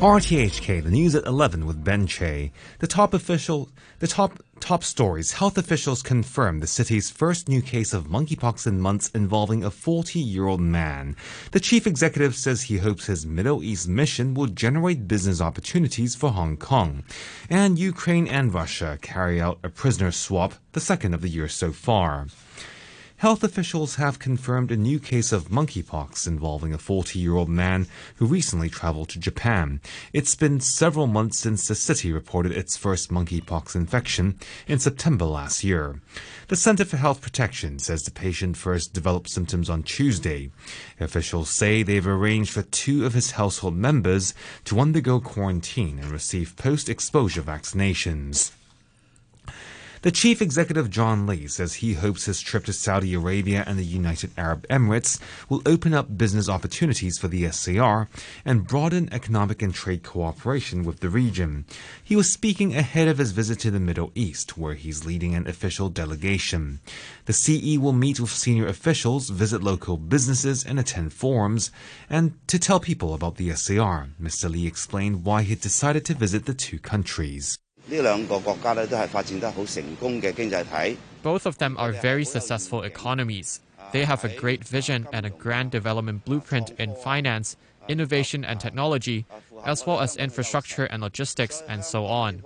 RTHK, the news at 11 with Ben Che. The top official, the top top stories. Health officials confirm the city's first new case of monkeypox in months involving a 40-year-old man. The chief executive says he hopes his Middle East mission will generate business opportunities for Hong Kong. And Ukraine and Russia carry out a prisoner swap, the second of the year so far. Health officials have confirmed a new case of monkeypox involving a 40 year old man who recently traveled to Japan. It's been several months since the city reported its first monkeypox infection in September last year. The Center for Health Protection says the patient first developed symptoms on Tuesday. Officials say they've arranged for two of his household members to undergo quarantine and receive post exposure vaccinations. The chief executive John Lee says he hopes his trip to Saudi Arabia and the United Arab Emirates will open up business opportunities for the SAR and broaden economic and trade cooperation with the region. He was speaking ahead of his visit to the Middle East, where he's leading an official delegation. The CE will meet with senior officials, visit local businesses, and attend forums, and to tell people about the SAR. Mr. Lee explained why he decided to visit the two countries. Both of them are very successful economies. They have a great vision and a grand development blueprint in finance, innovation and technology, as well as infrastructure and logistics, and so on.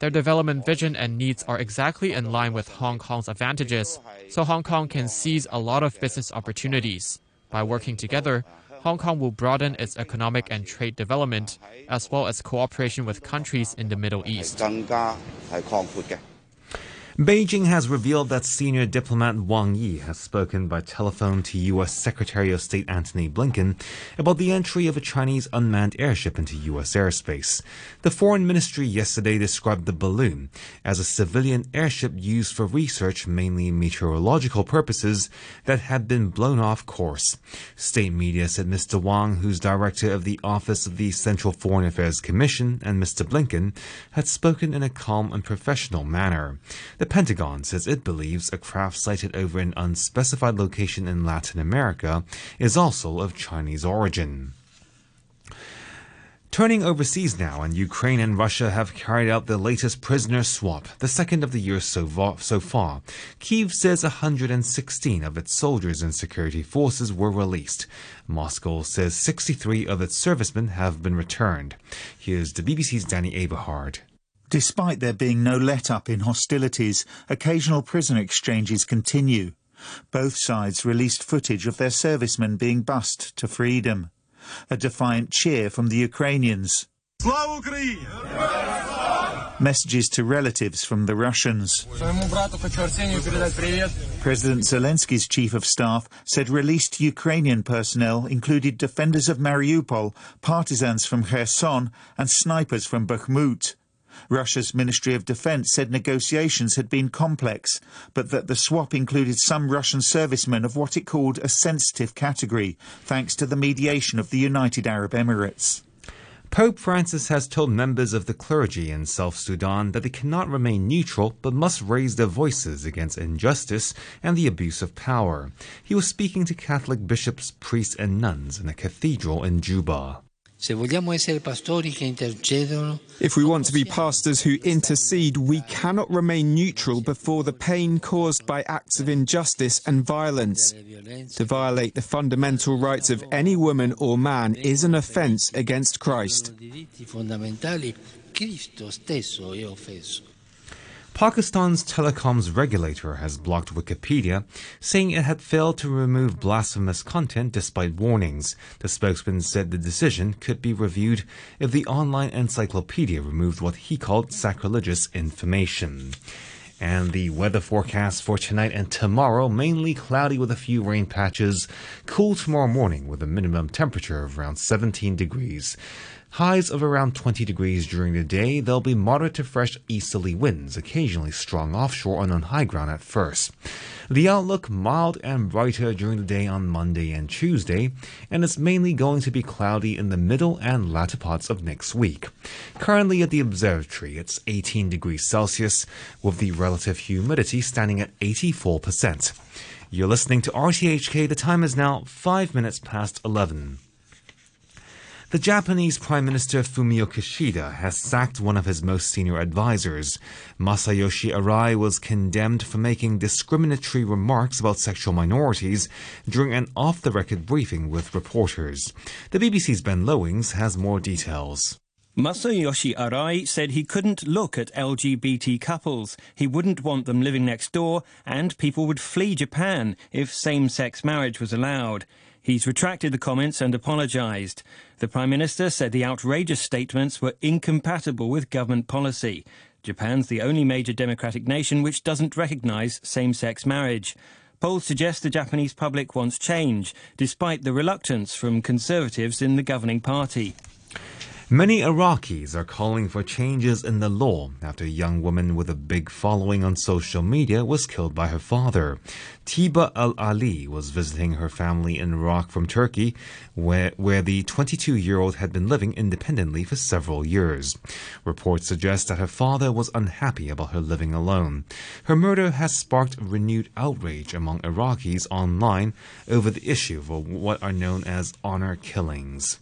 Their development vision and needs are exactly in line with Hong Kong's advantages, so Hong Kong can seize a lot of business opportunities. By working together, Hong Kong will broaden its economic and trade development, as well as cooperation with countries in the Middle East. Beijing has revealed that senior diplomat Wang Yi has spoken by telephone to U.S. Secretary of State Antony Blinken about the entry of a Chinese unmanned airship into U.S. airspace. The Foreign Ministry yesterday described the balloon as a civilian airship used for research, mainly meteorological purposes, that had been blown off course. State media said Mr. Wang, who's director of the Office of the Central Foreign Affairs Commission, and Mr. Blinken had spoken in a calm and professional manner. The Pentagon says it believes a craft sighted over an unspecified location in Latin America is also of Chinese origin. Turning overseas now, and Ukraine and Russia have carried out the latest prisoner swap, the second of the year so far. So far. Kiev says 116 of its soldiers and security forces were released. Moscow says 63 of its servicemen have been returned. Here's the BBC's Danny Aeberhard. Despite there being no let-up in hostilities, occasional prisoner exchanges continue. Both sides released footage of their servicemen being bussed to freedom. A defiant cheer from the Ukrainians. Messages to relatives from the Russians. President Zelensky's chief of staff said released Ukrainian personnel included defenders of Mariupol, partisans from Kherson and snipers from Bakhmut. Russia's Ministry of Defense said negotiations had been complex, but that the swap included some Russian servicemen of what it called a sensitive category, thanks to the mediation of the United Arab Emirates. Pope Francis has told members of the clergy in South Sudan that they cannot remain neutral but must raise their voices against injustice and the abuse of power. He was speaking to Catholic bishops, priests, and nuns in a cathedral in Juba. If we want to be pastors who intercede, we cannot remain neutral before the pain caused by acts of injustice and violence. To violate the fundamental rights of any woman or man is an offense against Christ. Pakistan's telecoms regulator has blocked Wikipedia, saying it had failed to remove blasphemous content despite warnings. The spokesman said the decision could be reviewed if the online encyclopedia removed what he called sacrilegious information. And the weather forecast for tonight and tomorrow mainly cloudy with a few rain patches. Cool tomorrow morning with a minimum temperature of around 17 degrees. Highs of around 20 degrees during the day. There'll be moderate to fresh easterly winds, occasionally strong offshore and on high ground at first. The outlook mild and brighter during the day on Monday and Tuesday, and it's mainly going to be cloudy in the middle and latter parts of next week. Currently at the observatory, it's 18 degrees Celsius, with the relative humidity standing at 84%. You're listening to RTHK. The time is now 5 minutes past 11. The Japanese Prime Minister Fumio Kishida has sacked one of his most senior advisors. Masayoshi Arai was condemned for making discriminatory remarks about sexual minorities during an off the record briefing with reporters. The BBC's Ben Lowings has more details. Masayoshi Arai said he couldn't look at LGBT couples. He wouldn't want them living next door, and people would flee Japan if same sex marriage was allowed. He's retracted the comments and apologised. The Prime Minister said the outrageous statements were incompatible with government policy. Japan's the only major democratic nation which doesn't recognise same sex marriage. Polls suggest the Japanese public wants change, despite the reluctance from conservatives in the governing party. Many Iraqis are calling for changes in the law after a young woman with a big following on social media was killed by her father. Tiba Al Ali was visiting her family in Iraq from Turkey, where, where the 22 year old had been living independently for several years. Reports suggest that her father was unhappy about her living alone. Her murder has sparked renewed outrage among Iraqis online over the issue of what are known as honor killings.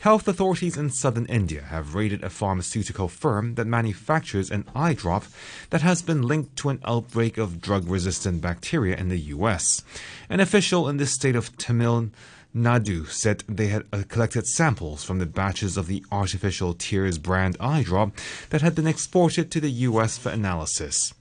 Health authorities in southern India have raided a pharmaceutical firm that manufactures an eye drop that has been linked to an outbreak of drug resistant bacteria in the US. An official in the state of Tamil Nadu said they had uh, collected samples from the batches of the artificial tears brand eye drop that had been exported to the US for analysis.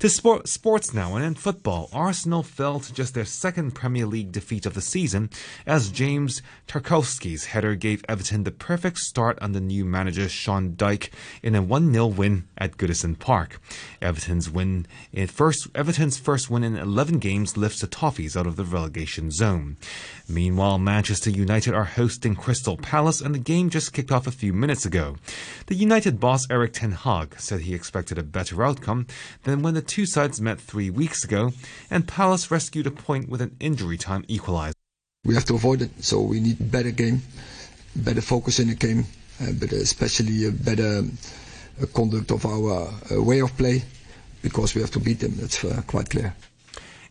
To sport, sports now, and in football, Arsenal fell to just their second Premier League defeat of the season as James Tarkowski's header gave Everton the perfect start under new manager Sean Dyche in a 1-0 win at Goodison Park. Everton's win in first Everton's first win in 11 games lifts the Toffees out of the relegation zone. Meanwhile, Manchester United are hosting Crystal Palace and the game just kicked off a few minutes ago. The United boss Erik ten Hag said he expected a better outcome than when the two sides met three weeks ago, and Palace rescued a point with an injury time equaliser. We have to avoid it, so we need better game, better focus in the game, uh, but especially a better uh, conduct of our uh, way of play, because we have to beat them. That's uh, quite clear.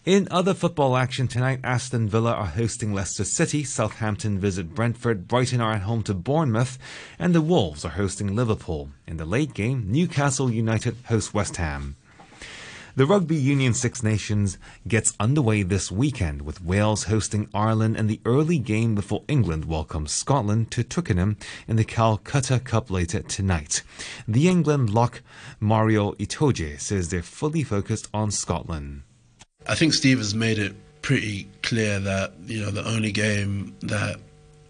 In other football action tonight, Aston Villa are hosting Leicester City, Southampton visit Brentford, Brighton are at home to Bournemouth, and the Wolves are hosting Liverpool. In the late game, Newcastle United host West Ham. The Rugby Union Six Nations gets underway this weekend with Wales hosting Ireland in the early game before England welcomes Scotland to Twickenham in the Calcutta Cup later tonight. The England lock Maro Itoje says they're fully focused on Scotland. I think Steve has made it pretty clear that you know the only game that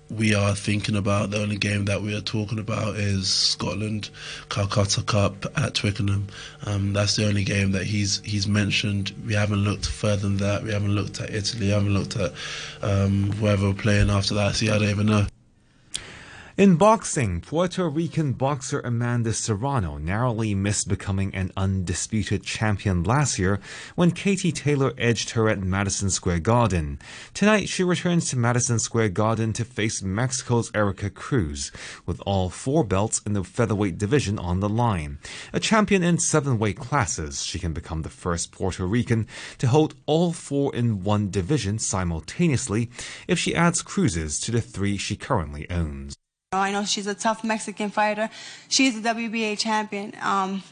we are thinking about. The only game that we are talking about is Scotland Calcutta Cup at Twickenham. Um, that's the only game that he's he's mentioned. We haven't looked further than that. We haven't looked at Italy. We haven't looked at um, whoever we're playing after that. See, I don't even know. In boxing, Puerto Rican boxer Amanda Serrano narrowly missed becoming an undisputed champion last year when Katie Taylor edged her at Madison Square Garden. Tonight, she returns to Madison Square Garden to face Mexico's Erika Cruz, with all four belts in the featherweight division on the line. A champion in seven weight classes, she can become the first Puerto Rican to hold all four in one division simultaneously if she adds Cruz's to the three she currently owns. I know she's a tough Mexican fighter. She's a WBA champion. Um,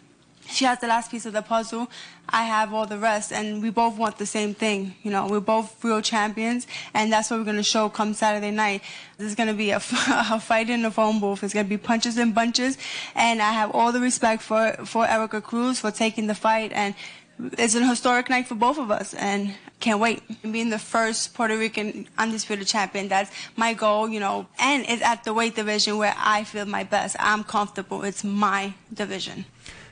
she has the last piece of the puzzle. I have all the rest, and we both want the same thing. You know, we're both real champions, and that's what we're going to show come Saturday night. This is going to be a, a fight in the phone booth. It's going to be punches and bunches, and I have all the respect for for Erika Cruz for taking the fight and it's an historic night for both of us and can't wait. Being the first Puerto Rican undisputed champion, that's my goal, you know, and it's at the weight division where I feel my best. I'm comfortable. It's my division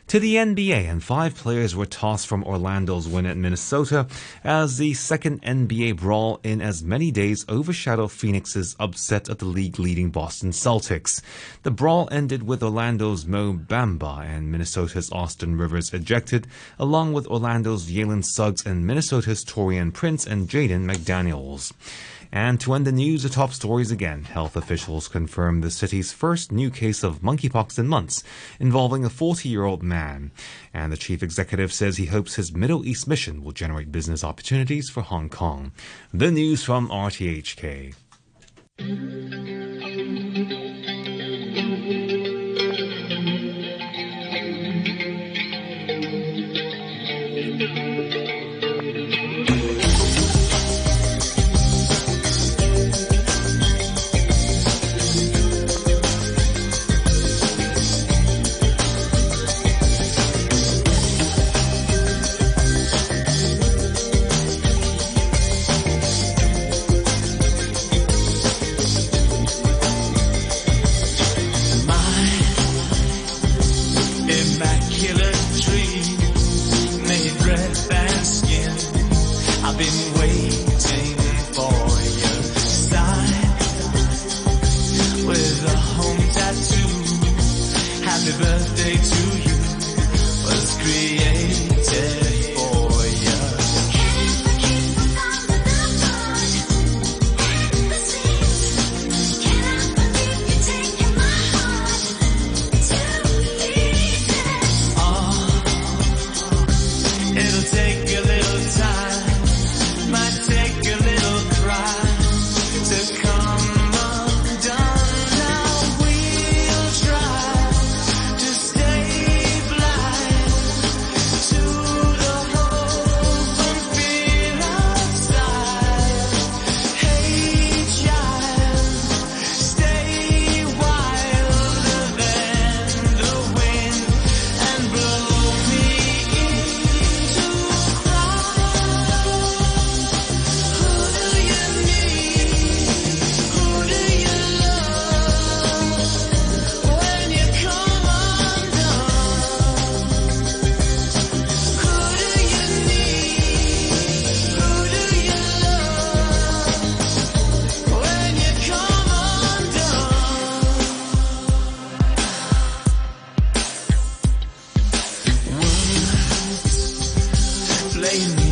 to the NBA, and five players were tossed from Orlando's win at Minnesota as the second NBA brawl in as many days overshadowed Phoenix's upset of the league leading Boston Celtics. The brawl ended with Orlando's Mo Bamba and Minnesota's Austin Rivers ejected, along with Orlando's Jalen Suggs and Minnesota's Taurean Prince and Jaden McDaniels. And to end the news, the top stories again. Health officials confirm the city's first new case of monkeypox in months involving a 40 year old man. And the chief executive says he hopes his Middle East mission will generate business opportunities for Hong Kong. The news from RTHK. A